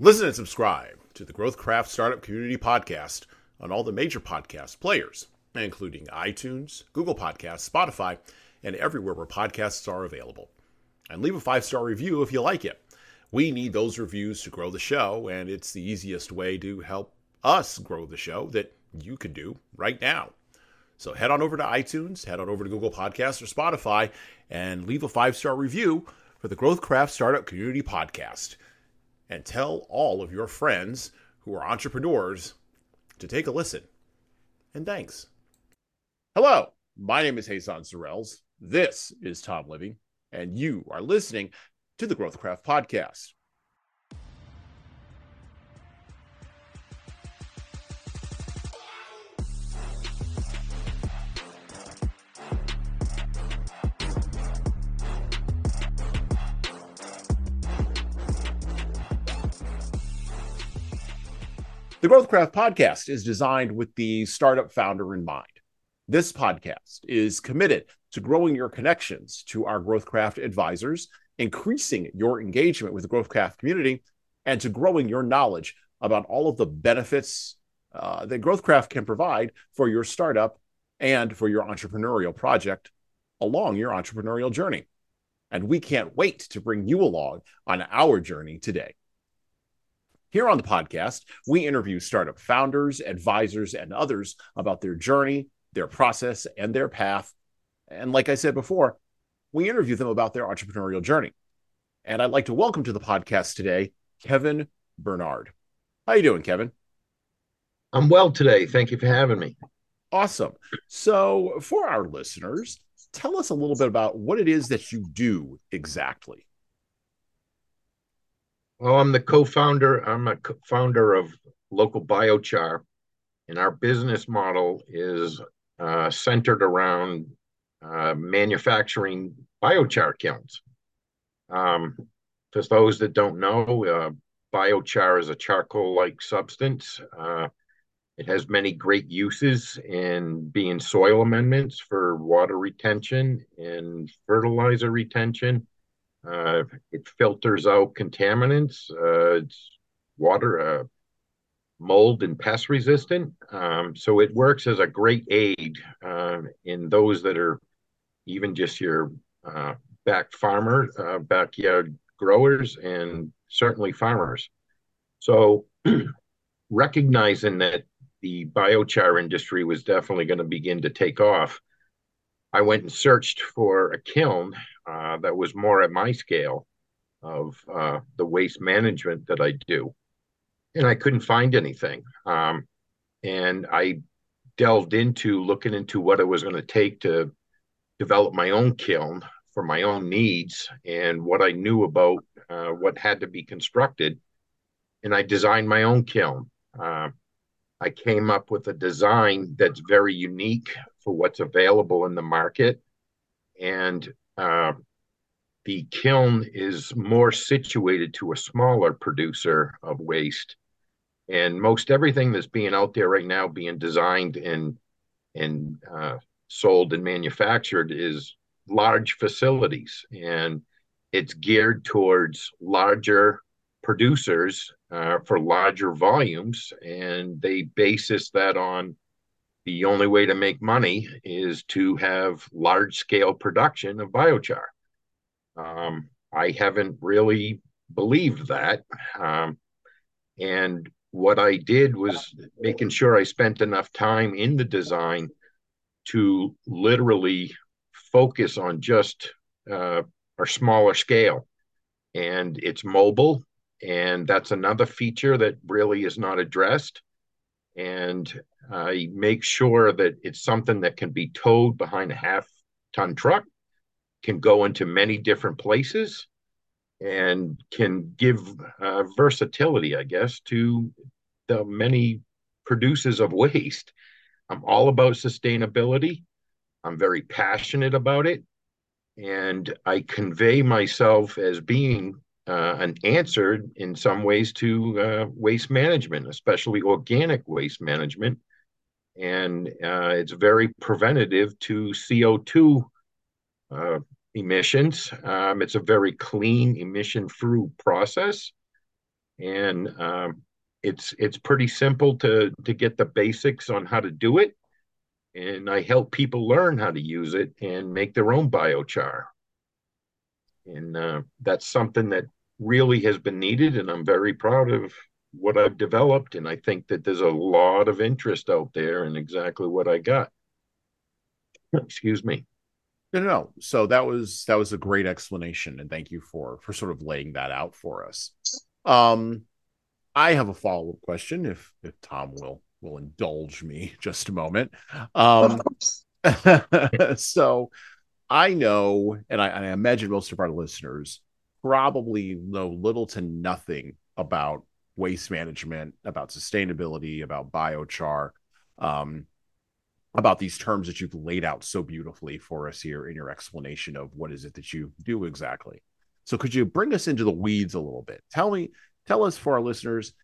Listen and subscribe to the Growthcraft Startup Community Podcast on all the major podcast players, including iTunes, Google Podcasts, Spotify, and everywhere where podcasts are available. And leave a five star review if you like it. We need those reviews to grow the show, and it's the easiest way to help us grow the show that you can do right now. So head on over to iTunes, head on over to Google Podcasts or Spotify, and leave a five star review for the Growthcraft Startup Community Podcast. And tell all of your friends who are entrepreneurs to take a listen. And thanks. Hello, my name is Hasan Sorrells. This is Tom Living, and you are listening to the Growthcraft Podcast. The Growthcraft podcast is designed with the startup founder in mind. This podcast is committed to growing your connections to our Growthcraft advisors, increasing your engagement with the Growthcraft community, and to growing your knowledge about all of the benefits uh, that Growthcraft can provide for your startup and for your entrepreneurial project along your entrepreneurial journey. And we can't wait to bring you along on our journey today. Here on the podcast, we interview startup founders, advisors, and others about their journey, their process, and their path. And like I said before, we interview them about their entrepreneurial journey. And I'd like to welcome to the podcast today Kevin Bernard. How are you doing, Kevin? I'm well today. Thank you for having me. Awesome. So, for our listeners, tell us a little bit about what it is that you do exactly. Well, I'm the co-founder. I'm a co founder of local biochar, and our business model is uh, centered around uh, manufacturing biochar kilns. Um, for those that don't know, uh, biochar is a charcoal-like substance. Uh, it has many great uses in being soil amendments for water retention and fertilizer retention uh, it filters out contaminants. Uh, it's water, uh, mold, and pest resistant. Um, so it works as a great aid uh, in those that are even just your uh, back farmer, uh, backyard growers, and certainly farmers. So recognizing that the biochar industry was definitely going to begin to take off, I went and searched for a kiln uh, that was more at my scale of uh, the waste management that I do. And I couldn't find anything. Um, and I delved into looking into what it was going to take to develop my own kiln for my own needs and what I knew about uh, what had to be constructed. And I designed my own kiln. Uh, I came up with a design that's very unique for what's available in the market. And uh, the kiln is more situated to a smaller producer of waste. And most everything that's being out there right now, being designed and and uh, sold and manufactured, is large facilities, and it's geared towards larger producers uh, for larger volumes, and they basis that on the only way to make money is to have large scale production of biochar. Um, I haven't really believed that. Um, and what I did was making sure I spent enough time in the design to literally focus on just uh, a smaller scale. And it's mobile, and that's another feature that really is not addressed. And I make sure that it's something that can be towed behind a half ton truck, can go into many different places, and can give uh, versatility, I guess, to the many producers of waste. I'm all about sustainability. I'm very passionate about it. And I convey myself as being uh, an answer in some ways to uh, waste management, especially organic waste management. And uh, it's very preventative to CO2 uh, emissions. Um, it's a very clean emission through process. and um, it's it's pretty simple to to get the basics on how to do it, and I help people learn how to use it and make their own biochar, and uh, that's something that really has been needed, and I'm very proud of what I've developed, and I think that there's a lot of interest out there in exactly what I got. Excuse me. No, no, no. So that was that was a great explanation, and thank you for for sort of laying that out for us. Um, I have a follow up question, if if Tom will will indulge me just a moment. Um, so I know, and I, and I imagine most of our listeners probably know little to nothing about waste management, about sustainability, about biochar, um, about these terms that you've laid out so beautifully for us here in your explanation of what is it that you do exactly. So could you bring us into the weeds a little bit? Tell me, tell us for our listeners,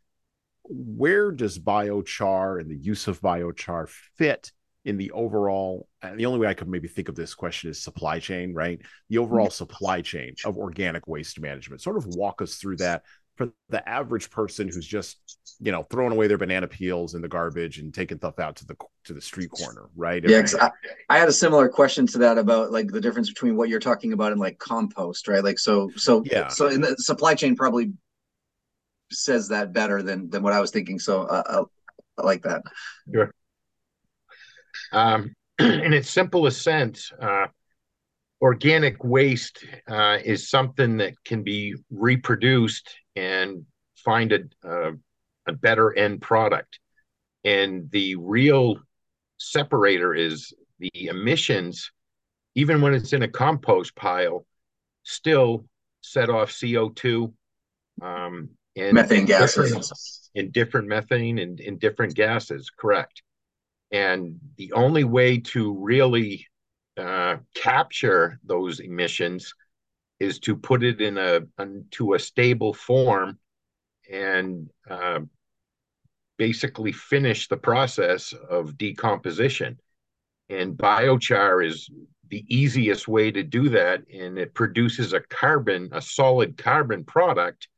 where does biochar and the use of biochar fit in the overall and the only way i could maybe think of this question is supply chain right? The overall supply chain of organic waste management. Sort of walk us through that for the average person who's just you know throwing away their banana peels in the garbage and taking stuff out to the to the street corner right? Yeah I, I, had a similar question to that about like the difference between what you're talking about and like compost right? Like so so yeah. so in the supply chain probably says that better than than what i was thinking so uh, I, uh, I like that. Sure um in its simplest sense uh organic waste uh, is something that can be reproduced and find a, a, a better end product. And the real separator is the emissions, even when it's in a compost pile, still set off CO2 um, and methane gases. In different methane and in different gases, correct. And the only way to really uh, capture those emissions is to put it in a into a stable form and uh, basically finish the process of decomposition. And biochar is the easiest way to do that, and it produces a carbon, a solid carbon product,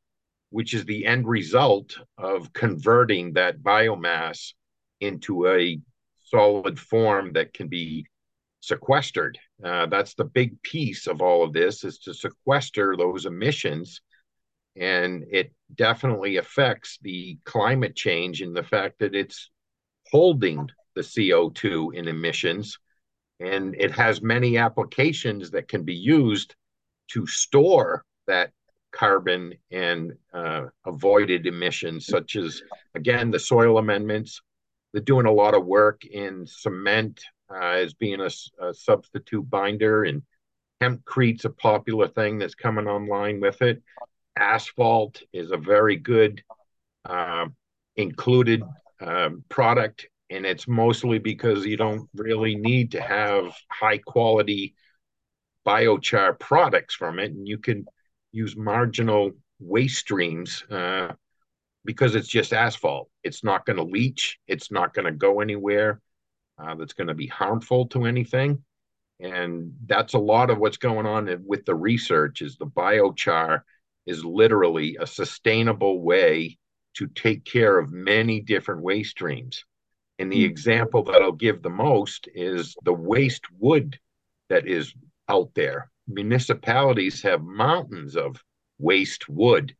which is the end result of converting that biomass into a solid form that can be sequestered. Uh, that's the big piece of all of this is to sequester those emissions. And it definitely affects the climate change in the fact that it's holding the CO2 in emissions. And it has many applications that can be used to store that carbon and uh, avoided emissions, such as, again, the soil amendments. They're doing a lot of work in cement uh, as being a, a, substitute binder, and hempcrete's a popular thing that's coming online with it. Asphalt is a very good uh, included um, product, and it's mostly because you don't really need to have high quality biochar products from it, and you can use marginal waste streams uh, because it's just asphalt. It's not going to leach. It's not going to go anywhere uh, that's going to be harmful to anything. And that's a lot of what's going on with the research is the biochar is literally a sustainable way to take care of many different waste streams. And the hmm. example that I'll give the most is the waste wood that is out there. Municipalities have mountains of waste wood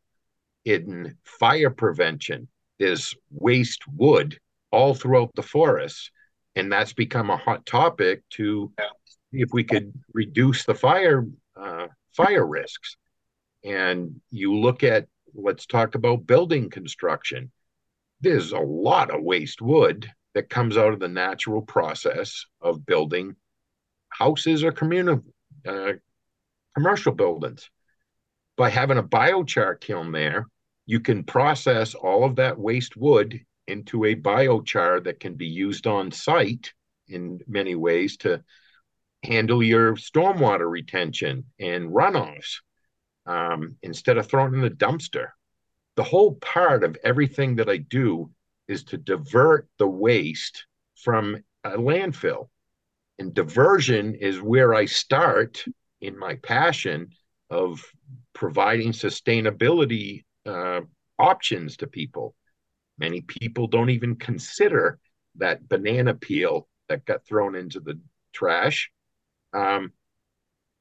in fire prevention. There's waste wood all throughout the forests and that's become a hot topic to see if we could reduce the fire uh, fire risks. And you look at let's talk about building construction. There's a lot of waste wood that comes out of the natural process of building houses or communal uh, commercial buildings. By having a biochar kiln there, you can process all of that waste wood into a biochar that can be used on site in many ways to handle your stormwater retention and runoffs um, instead of throwing in the dumpster. The whole part of everything that I do is to divert the waste from a landfill. And diversion is where I start in my passion of providing sustainability uh, options to people. Many people don't even consider that banana peel that got thrown into the trash. Um,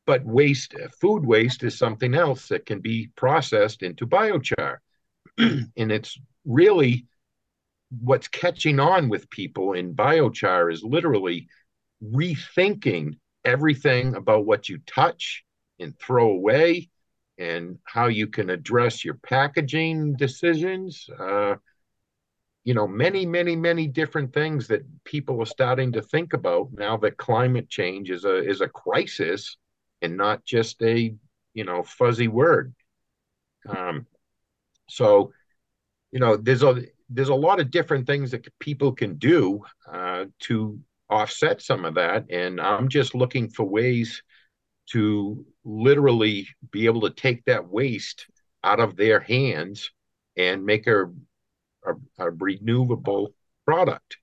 but waste, food waste is something else that can be processed into biochar. and it's really what's catching on with people in biochar is literally rethinking everything about what you touch and throw away and how you can address your packaging decisions. Uh, you know, many, many, many different things that people are starting to think about now that climate change is a is a crisis and not just a you know fuzzy word. Um, so, you know, there's a there's a lot of different things that people can do uh, to offset some of that, and I'm just looking for ways to literally be able to take that waste out of their hands and make a, a, a renewable product.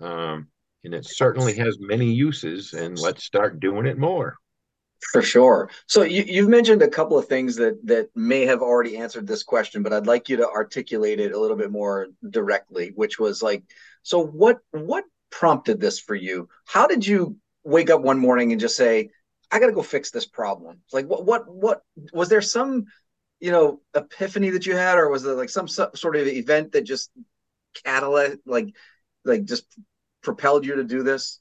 Um, and it certainly has many uses, and let's start doing it more. For sure. So you, you've mentioned a couple of things that that may have already answered this question, but I'd like you to articulate it a little bit more directly. Which was like, so what what prompted this for you? How did you wake up one morning and just say, I got to go fix this problem. Like what what what was there some you know epiphany that you had, or was there like some sort of event that just catalyzed like like just propelled you to do this?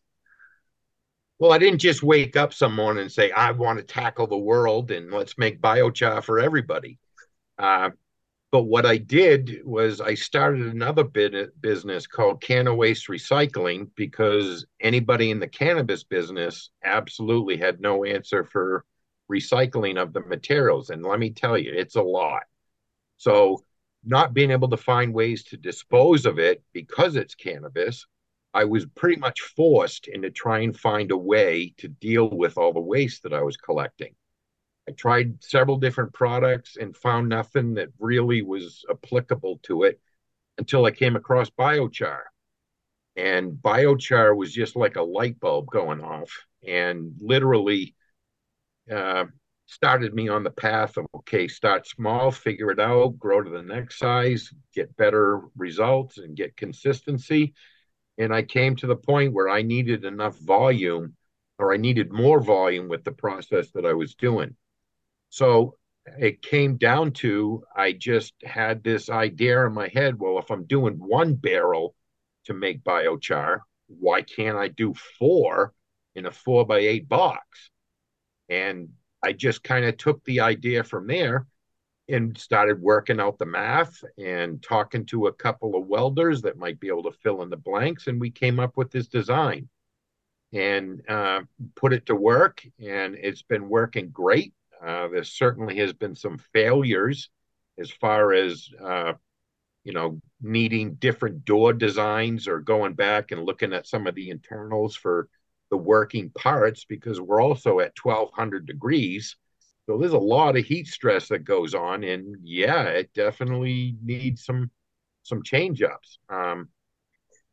Well, I didn't just wake up some morning and say I want to tackle the world and let's make biochar for everybody. Uh, but what I did was I started another business called Canna Waste Recycling because anybody in the cannabis business absolutely had no answer for recycling of the materials. And let me tell you, it's a lot. So, not being able to find ways to dispose of it because it's cannabis, I was pretty much forced into trying to find a way to deal with all the waste that I was collecting. I tried several different products and found nothing that really was applicable to it until I came across biochar. And biochar was just like a light bulb going off and literally uh, started me on the path of okay, start small, figure it out, grow to the next size, get better results, and get consistency. And I came to the point where I needed enough volume or I needed more volume with the process that I was doing. So it came down to I just had this idea in my head. Well, if I'm doing one barrel to make biochar, why can't I do four in a four by eight box? And I just kind of took the idea from there and started working out the math and talking to a couple of welders that might be able to fill in the blanks. And we came up with this design and uh, put it to work. And it's been working great. Uh, there certainly has been some failures as far as uh, you know needing different door designs or going back and looking at some of the internals for the working parts because we're also at 1200 degrees. So there's a lot of heat stress that goes on and yeah it definitely needs some some change ups um,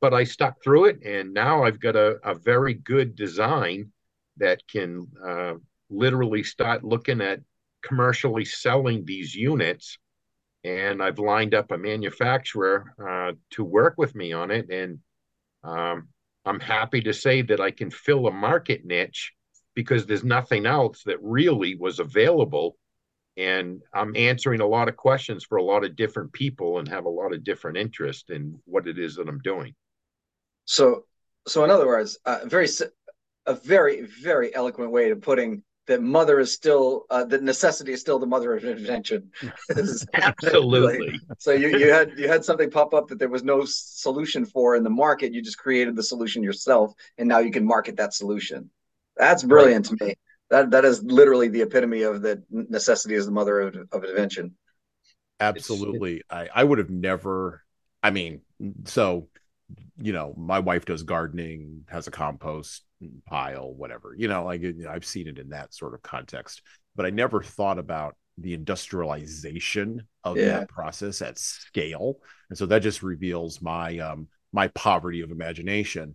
but i stuck through it and now i've got a, a very good design that can uh, literally start looking at commercially selling these units. And I've lined up a manufacturer uh, to work with me on it. And um, I'm happy to say that I can fill a market niche because there's nothing else that really was available. And I'm answering a lot of questions for a lot of different people and have a lot of different interest in what it is that I'm doing. So, so in other words, uh, very, a very, very eloquent way of putting that mother is still uh, the necessity is still the mother of invention. Absolutely. so you, you had you had something pop up that there was no solution for in the market. You just created the solution yourself, and now you can market that solution. That's brilliant right. to me. That that is literally the epitome of the necessity is the mother of, of invention. Absolutely. I, I would have never I mean, so you know, my wife does gardening, has a compost pile, whatever. You know, like you know, I've seen it in that sort of context, but I never thought about the industrialization of yeah. that process at scale, and so that just reveals my um my poverty of imagination.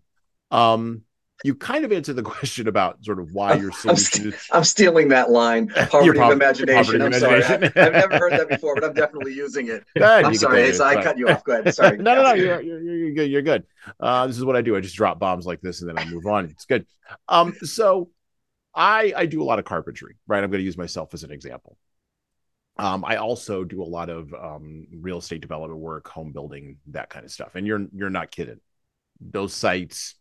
Um, you kind of answered the question about sort of why your solution I'm, st- I'm stealing that line. Poverty of imagination. Poverty I'm imagination. sorry. I, have never heard that before, but I'm definitely using it. Ahead, I'm sorry, Asa, I cut you off. Go ahead. Sorry. no, no, no. You're, you're, you're good. You're good. Uh, this is what I do. I just drop bombs like this and then I move on. It's good. Um, so I I do a lot of carpentry, right? I'm going to use myself as an example. Um, I also do a lot of um, real estate development work, home building, that kind of stuff. And you're you're not kidding. Those sites,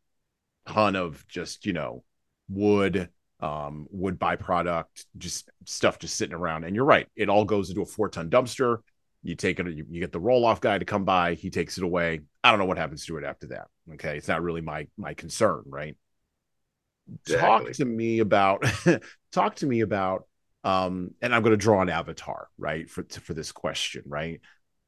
ton of just you know wood, um, wood byproduct, just stuff just sitting around. And you're right, it all goes into a four ton dumpster. You take it, you, you get the roll off guy to come by, he takes it away. I don't know what happens to it after that. Okay, it's not really my my concern, right? Exactly. Talk to me about talk to me about um, and I'm going to draw an avatar, right, for for this question, right?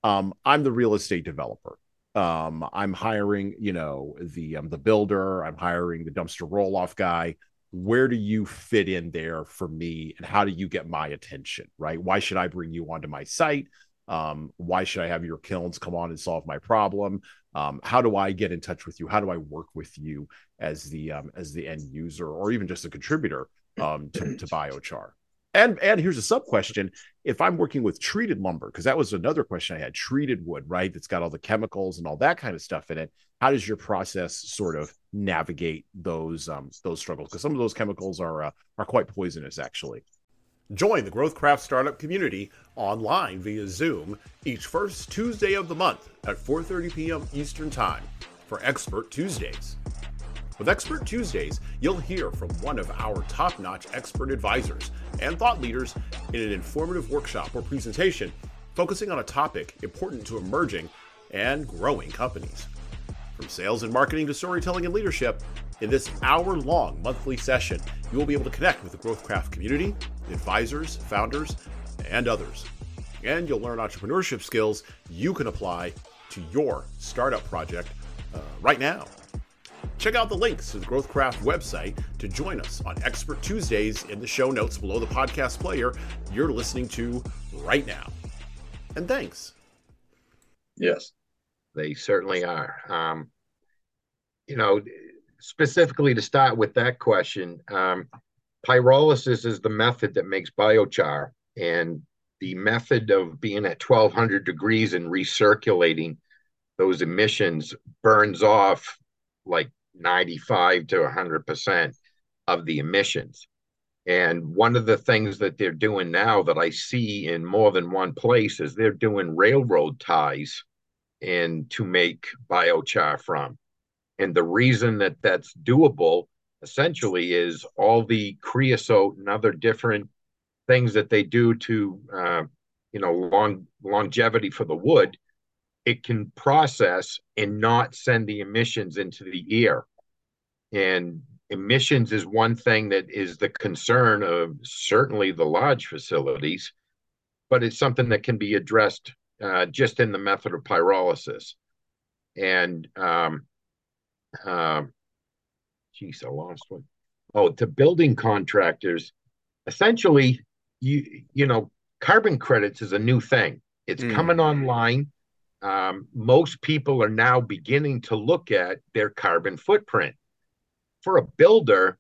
Um, I'm the real estate developer. Um, I'm hiring, you know, the um, the builder. I'm hiring the dumpster roll off guy. Where do you fit in there for me, and how do you get my attention, right? Why should I bring you onto my site? Um, why should I have your kilns come on and solve my problem? Um, how do I get in touch with you? How do I work with you as the um, as the end user or even just a contributor um, to, to biochar? And and here's a sub question: If I'm working with treated lumber, because that was another question I had, treated wood, right? That's got all the chemicals and all that kind of stuff in it. How does your process sort of navigate those um, those struggles? Because some of those chemicals are uh, are quite poisonous, actually. Join the GrowthCraft startup community online via Zoom each first Tuesday of the month at 4:30 p.m. Eastern Time for Expert Tuesdays. With Expert Tuesdays, you'll hear from one of our top notch expert advisors and thought leaders in an informative workshop or presentation focusing on a topic important to emerging and growing companies. From sales and marketing to storytelling and leadership, in this hour long monthly session, you will be able to connect with the GrowthCraft community, advisors, founders, and others. And you'll learn entrepreneurship skills you can apply to your startup project uh, right now. Check out the links to the GrowthCraft website to join us on Expert Tuesdays in the show notes below the podcast player you're listening to right now. And thanks. Yes, they certainly are. Um, you know, specifically to start with that question, um, pyrolysis is the method that makes biochar, and the method of being at 1200 degrees and recirculating those emissions burns off like 95 to 100% of the emissions. And one of the things that they're doing now that I see in more than one place is they're doing railroad ties and to make biochar from. And the reason that that's doable essentially is all the creosote and other different things that they do to uh, you know long longevity for the wood it can process and not send the emissions into the air. And emissions is one thing that is the concern of certainly the large facilities, but it's something that can be addressed uh, just in the method of pyrolysis. And, um, uh, geez, I lost one. Oh, to building contractors, essentially, you you know, carbon credits is a new thing. It's mm. coming online um, most people are now beginning to look at their carbon footprint. For a builder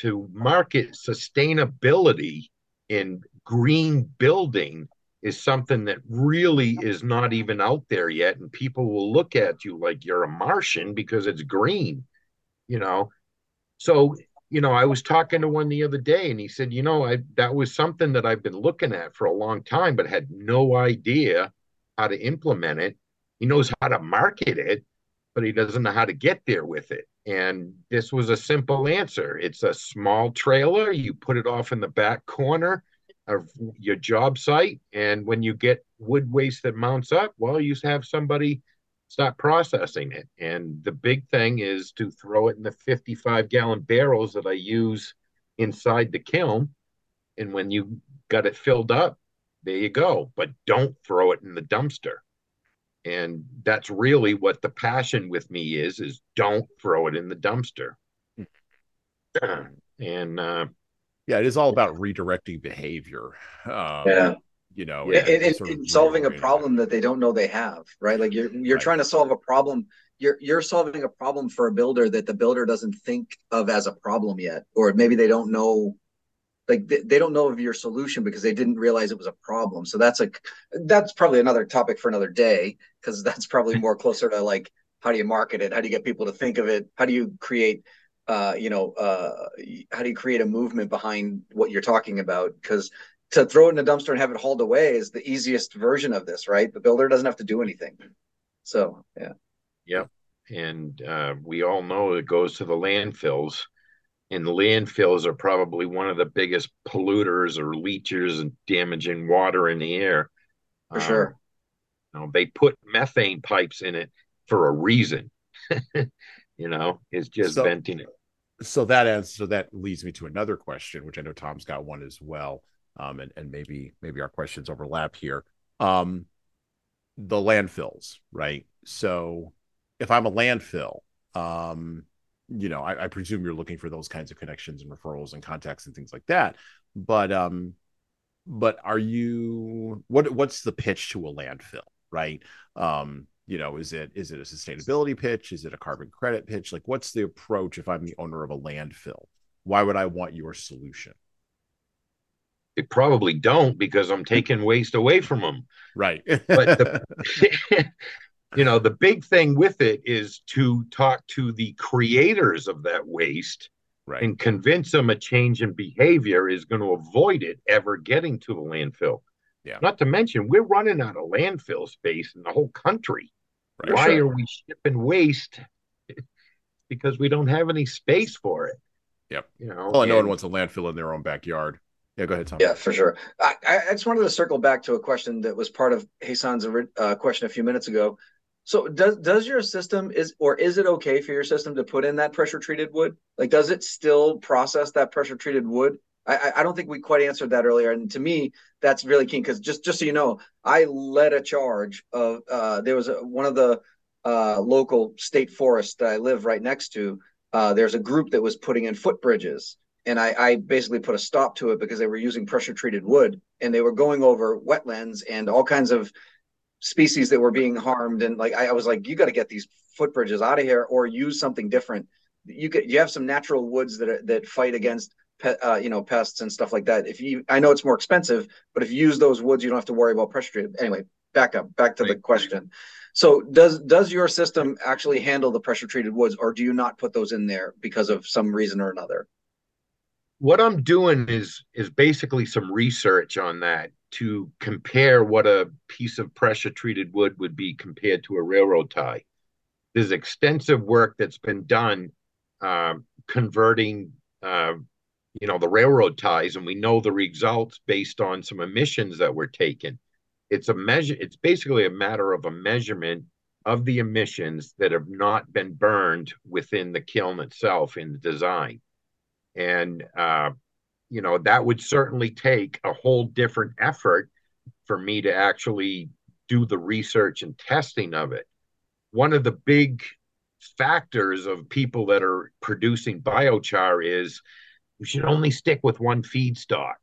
to market sustainability in green building is something that really is not even out there yet. And people will look at you like you're a Martian because it's green, you know. So, you know, I was talking to one the other day and he said, you know, I that was something that I've been looking at for a long time, but had no idea how to implement it he knows how to market it, but he doesn't know how to get there with it. And this was a simple answer. It's a small trailer. You put it off in the back corner of your job site. And when you get wood waste that mounts up, well, you have somebody start processing it. And the big thing is to throw it in the 55 gallon barrels that I use inside the kiln. And when you got it filled up, there you go. But don't throw it in the dumpster and that's really what the passion with me is is don't throw it in the dumpster. And uh, yeah it is all about redirecting behavior um, yeah. you know yeah, and, and, and solving a problem that they don't know they have right? Like you're you're yeah. trying to solve a problem you're you're solving a problem for a builder that the builder doesn't think of as a problem yet or maybe they don't know like they, they don't know of your solution because they didn't realize it was a problem. So that's like that's probably another topic for another day because that's probably more closer to like how do you market it? How do you get people to think of it? How do you create uh you know uh how do you create a movement behind what you're talking about? Because to throw it in a dumpster and have it hauled away is the easiest version of this right? The builder doesn't have to do anything. So yeah. Yep. And uh, we all know it goes to the landfills. And landfills are probably one of the biggest polluters or leachers and damaging water in the air. For um, sure. You know, they put methane pipes in it for a reason. you know, it's just so, venting it. So that answer so that leads me to another question, which I know Tom's got one as well. Um, and, and maybe maybe our questions overlap here. Um, the landfills, right? So if I'm a landfill, um, you know, I, I, presume you're looking for those kinds of connections and referrals and contacts and things like that. But um, but are you what what's the pitch to a landfill, right? Um, you know, is it is it a sustainability pitch? Is it a carbon credit pitch? Like, what's the approach if I'm the owner of a landfill? Why would I want your solution? They probably don't because I'm taking waste away from them. Right. but the, you know the big thing with it is to talk to the creators of that waste right. and convince them a change in behavior is going to avoid it ever getting to the landfill yeah not to mention we're running out of landfill space in the whole country right. why sure. are we shipping waste because we don't have any space for it yep you know well and, no one wants a landfill in their own backyard yeah, go ahead, Tom. Yeah, for sure. I, I just wanted to circle back to a question that was part of Hassan's uh, question a few minutes ago. So does does your system is or is it okay for your system to put in that pressure treated wood? Like, does it still process that pressure treated wood? I, I don't think we quite answered that earlier, and to me, that's really key because just just so you know, I led a charge of uh, there was a, one of the uh, local state forests that I live right next to. Uh, there's a group that was putting in footbridges, and I, I basically put a stop to it because they were using pressure treated wood, and they were going over wetlands and all kinds of species that were being harmed. And like i, I was like you got to get these footbridges out of here or use something different. You could you have some natural woods that are, that fight against pe- uh, you know pests and stuff like that. If you i know it's more expensive but if you use those woods you don't have to worry about pressure treated anyway back up back to right. the question. So does does your system actually handle the pressure treated woods or do you not put those in there because of some reason or another? What i'm doing is is basically some research on that to compare what a piece of pressure treated wood would be compared to a railroad tie. There's extensive work that's been done uh, converting, uh, you know, the railroad ties, and we know the results based on some emissions that were taken. It's a measure. It's basically a matter of a measurement of the emissions that have not been burned within the kiln itself in the design, and uh, you know that would certainly take a whole different effort for me to actually do the research and testing of it one of the big factors of people that are producing biochar is you should only stick with one feedstock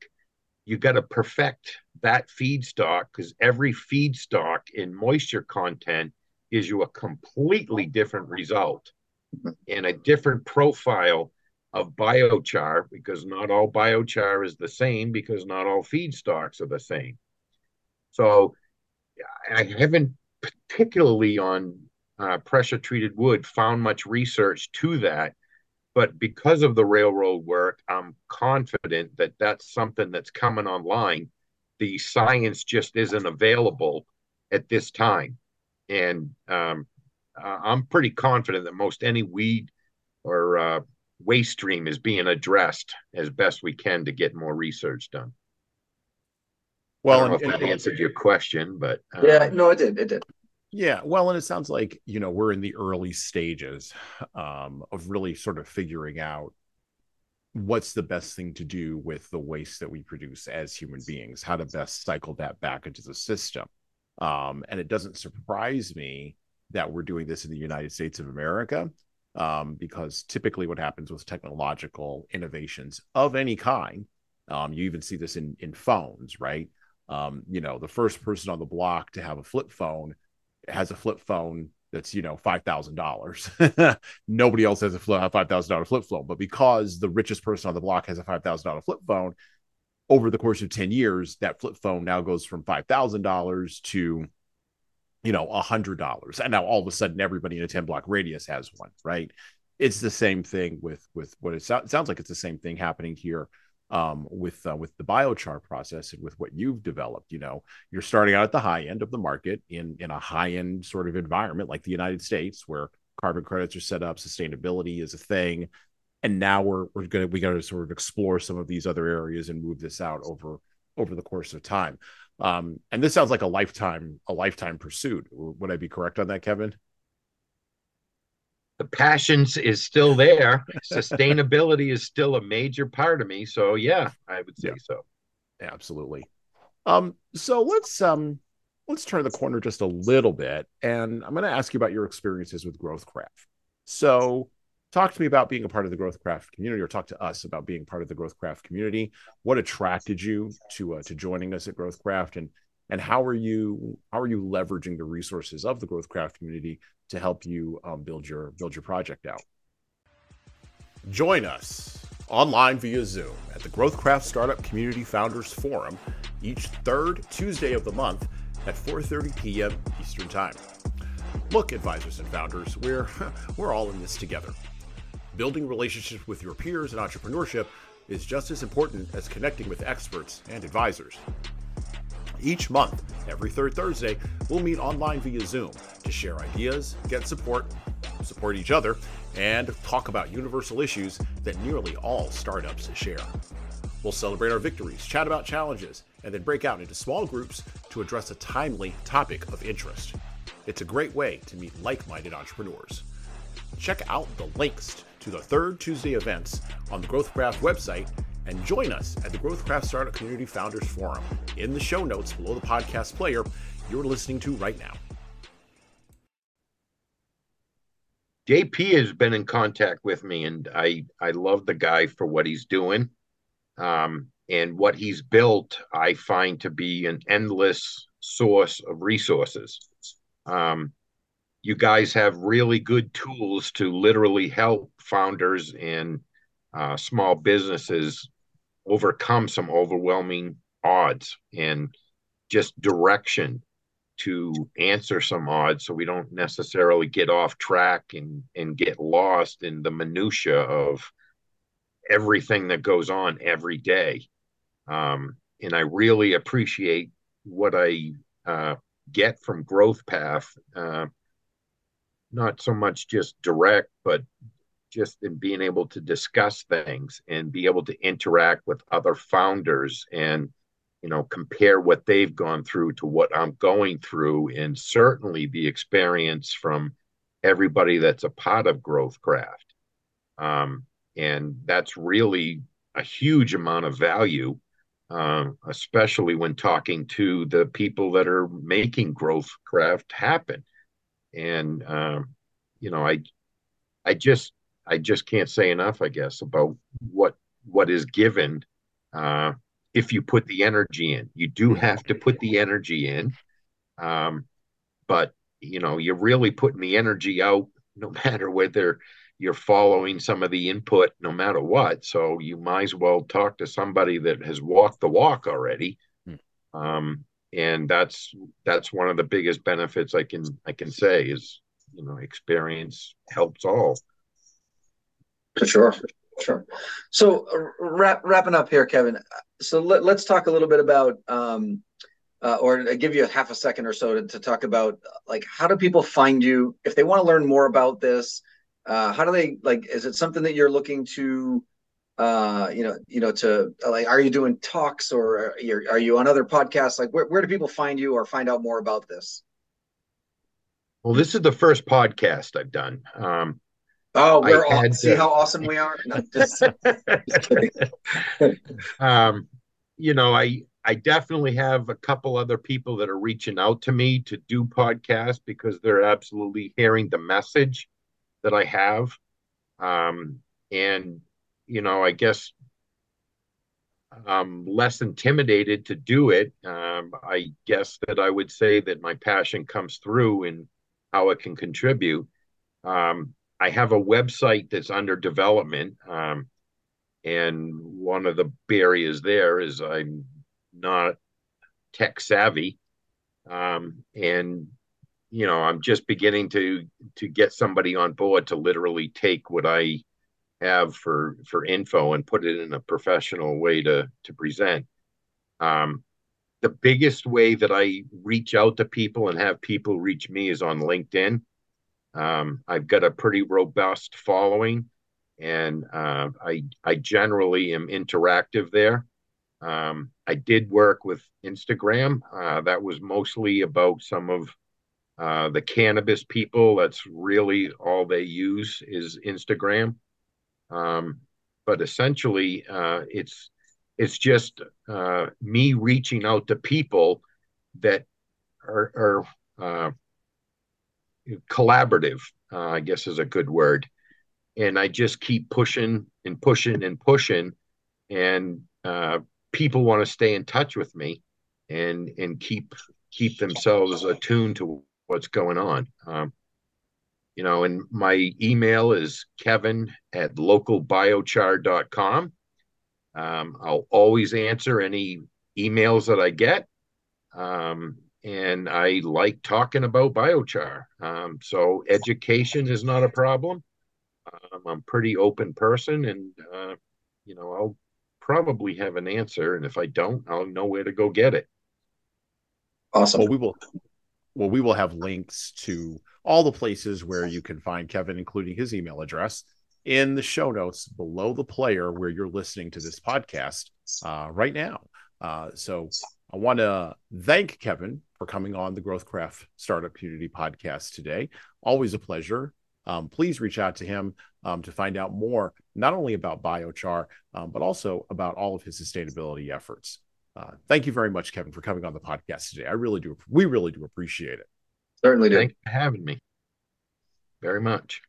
you got to perfect that feedstock because every feedstock in moisture content gives you a completely different result mm-hmm. and a different profile of biochar because not all biochar is the same because not all feedstocks are the same. So I haven't particularly on uh, pressure treated wood found much research to that. But because of the railroad work, I'm confident that that's something that's coming online. The science just isn't available at this time. And um, I'm pretty confident that most any weed or uh, waste stream is being addressed as best we can to get more research done. Well, I don't know and, if that and, answered your question, but um, yeah, no, it did. It did. Yeah, well, and it sounds like you know we're in the early stages um, of really sort of figuring out what's the best thing to do with the waste that we produce as human beings, how to best cycle that back into the system. Um, and it doesn't surprise me that we're doing this in the United States of America um, because typically what happens with technological innovations of any kind, um, you even see this in in phones, right? Um, you know, the first person on the block to have a flip phone has a flip phone that's you know five thousand dollars. Nobody else has a five thousand dollar flip phone, but because the richest person on the block has a five thousand dollar flip phone, over the course of ten years, that flip phone now goes from five thousand dollars to you know a hundred dollars, and now all of a sudden everybody in a ten block radius has one, right? It's the same thing with with what it, so- it sounds like. It's the same thing happening here um, with uh, with the biochar process and with what you've developed. You know, you're starting out at the high end of the market in in a high end sort of environment like the United States, where carbon credits are set up, sustainability is a thing, and now we're we're gonna we got to sort of explore some of these other areas and move this out over over the course of time. Um, and this sounds like a lifetime a lifetime pursuit. Would I be correct on that, Kevin? the passions is still there. Sustainability is still a major part of me. So yeah, I would say yeah. so. Absolutely. Um, so let's um let's turn the corner just a little bit, and I'm going to ask you about your experiences with GrowthCraft. So, talk to me about being a part of the GrowthCraft community, or talk to us about being part of the GrowthCraft community. What attracted you to uh, to joining us at GrowthCraft, and and how are you how are you leveraging the resources of the GrowthCraft community to help you um, build your build your project out. Join us online via Zoom at the GrowthCraft Startup Community Founders Forum each third Tuesday of the month at 4:30 p.m. Eastern Time. Look, advisors and founders, we're we're all in this together. Building relationships with your peers in entrepreneurship is just as important as connecting with experts and advisors. Each month, every third Thursday, we'll meet online via Zoom to share ideas, get support, support each other, and talk about universal issues that nearly all startups share. We'll celebrate our victories, chat about challenges, and then break out into small groups to address a timely topic of interest. It's a great way to meet like minded entrepreneurs. Check out the links to the third Tuesday events on the GrowthCraft website and join us at the GrowthCraft Startup Community Founders Forum in the show notes below the podcast player you're listening to right now. JP has been in contact with me, and I I love the guy for what he's doing, um, and what he's built. I find to be an endless source of resources. Um, you guys have really good tools to literally help founders and uh, small businesses overcome some overwhelming odds and just direction to answer some odds so we don't necessarily get off track and and get lost in the minutia of everything that goes on every day. Um, and i really appreciate what i uh, get from growthcraft uh, not so much just direct but just in being able to discuss things and be able to interact with other founders and you know compare what they've gone through to what i'm going through and certainly the experience from everybody that's a part of growthcraft. Um, and that's really a huge amount of value uh, especially when talking to the people that are making growthcraft happen and um, you know i i just I just can't say enough, I guess, about what what is given uh, if you put the energy in. You do have to put the energy in, um, but you know you're really putting the energy out, no matter whether you're following some of the input, no matter what. So you might as well talk to somebody that has walked the walk already. Hmm. Um, and that's that's one of the biggest benefits I can I can say is you know experience helps all. Sure. Sure. So uh, wrap, wrapping up here, Kevin. So let, us talk a little bit about, um, uh, or give you a half a second or so to, to, talk about, like, how do people find you if they want to learn more about this? Uh, how do they like? Is it something that you're looking to, uh, you know, you know, to like? Are you doing talks or are you, are you on other podcasts? Like, where, where do people find you or find out more about this? Well, this is the first podcast I've done. Um, Oh, we're all, see how awesome we are. No, just, um, you know, I I definitely have a couple other people that are reaching out to me to do podcasts because they're absolutely hearing the message that I have. Um, and you know, I guess I'm less intimidated to do it. Um, I guess that I would say that my passion comes through in how it can contribute. Um, I have a website that's under development. Um, and one of the barriers there is I'm not tech savvy. Um, and you know, I'm just beginning to to get somebody on board to literally take what I have for for info and put it in a professional way to to present. Um, the biggest way that I reach out to people and have people reach me is on LinkedIn. Um, I've got a pretty robust following, and uh, I I generally am interactive there. Um, I did work with Instagram. Uh, that was mostly about some of uh, the cannabis people. That's really all they use is Instagram. Um, but essentially, uh, it's it's just uh, me reaching out to people that are, are uh, collaborative, uh, I guess is a good word. And I just keep pushing and pushing and pushing, and uh, people want to stay in touch with me and and keep keep themselves attuned to what's going on. Um, you know, and my email is kevin at localbiochar.com. Um, I'll always answer any emails that I get. Um, and I like talking about biochar. Um, so education is not a problem. Um, I'm a pretty open person, and uh, you know I'll probably have an answer, and if I don't, I'll know where to go get it. Awesome. Well, we will. Well, we will have links to all the places where you can find Kevin, including his email address, in the show notes below the player where you're listening to this podcast uh, right now. Uh, so I want to thank Kevin for coming on the Growthcraft Startup Community podcast today. Always a pleasure. Um, please reach out to him um, to find out more, not only about biochar, um, but also about all of his sustainability efforts. Uh, thank you very much, Kevin, for coming on the podcast today. I really do. We really do appreciate it. Certainly do. Thank you for having me. Very much.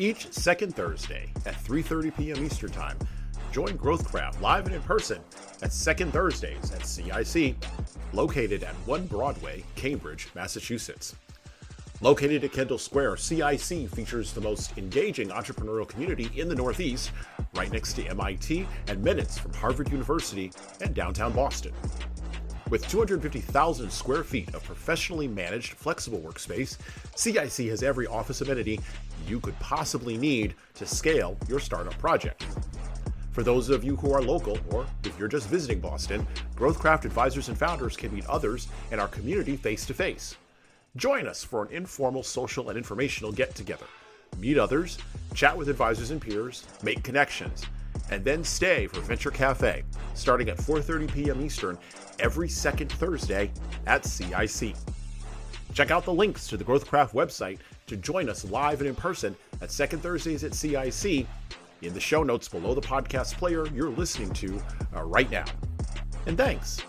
each second Thursday at 3:30 p.m. Eastern Time. Join Growthcraft live and in person at Second Thursdays at CIC, located at 1 Broadway, Cambridge, Massachusetts. Located at Kendall Square, CIC features the most engaging entrepreneurial community in the Northeast, right next to MIT and minutes from Harvard University and downtown Boston. With 250,000 square feet of professionally managed flexible workspace, CIC has every office amenity you could possibly need to scale your startup project. For those of you who are local, or if you're just visiting Boston, Growthcraft advisors and founders can meet others in our community face to face. Join us for an informal social and informational get together. Meet others, chat with advisors and peers, make connections, and then stay for Venture Cafe, starting at 4:30 p.m. Eastern every second Thursday at CIC. Check out the links to the Growthcraft website to join us live and in person at second Thursdays at CIC in the show notes below the podcast player you're listening to uh, right now. And thanks.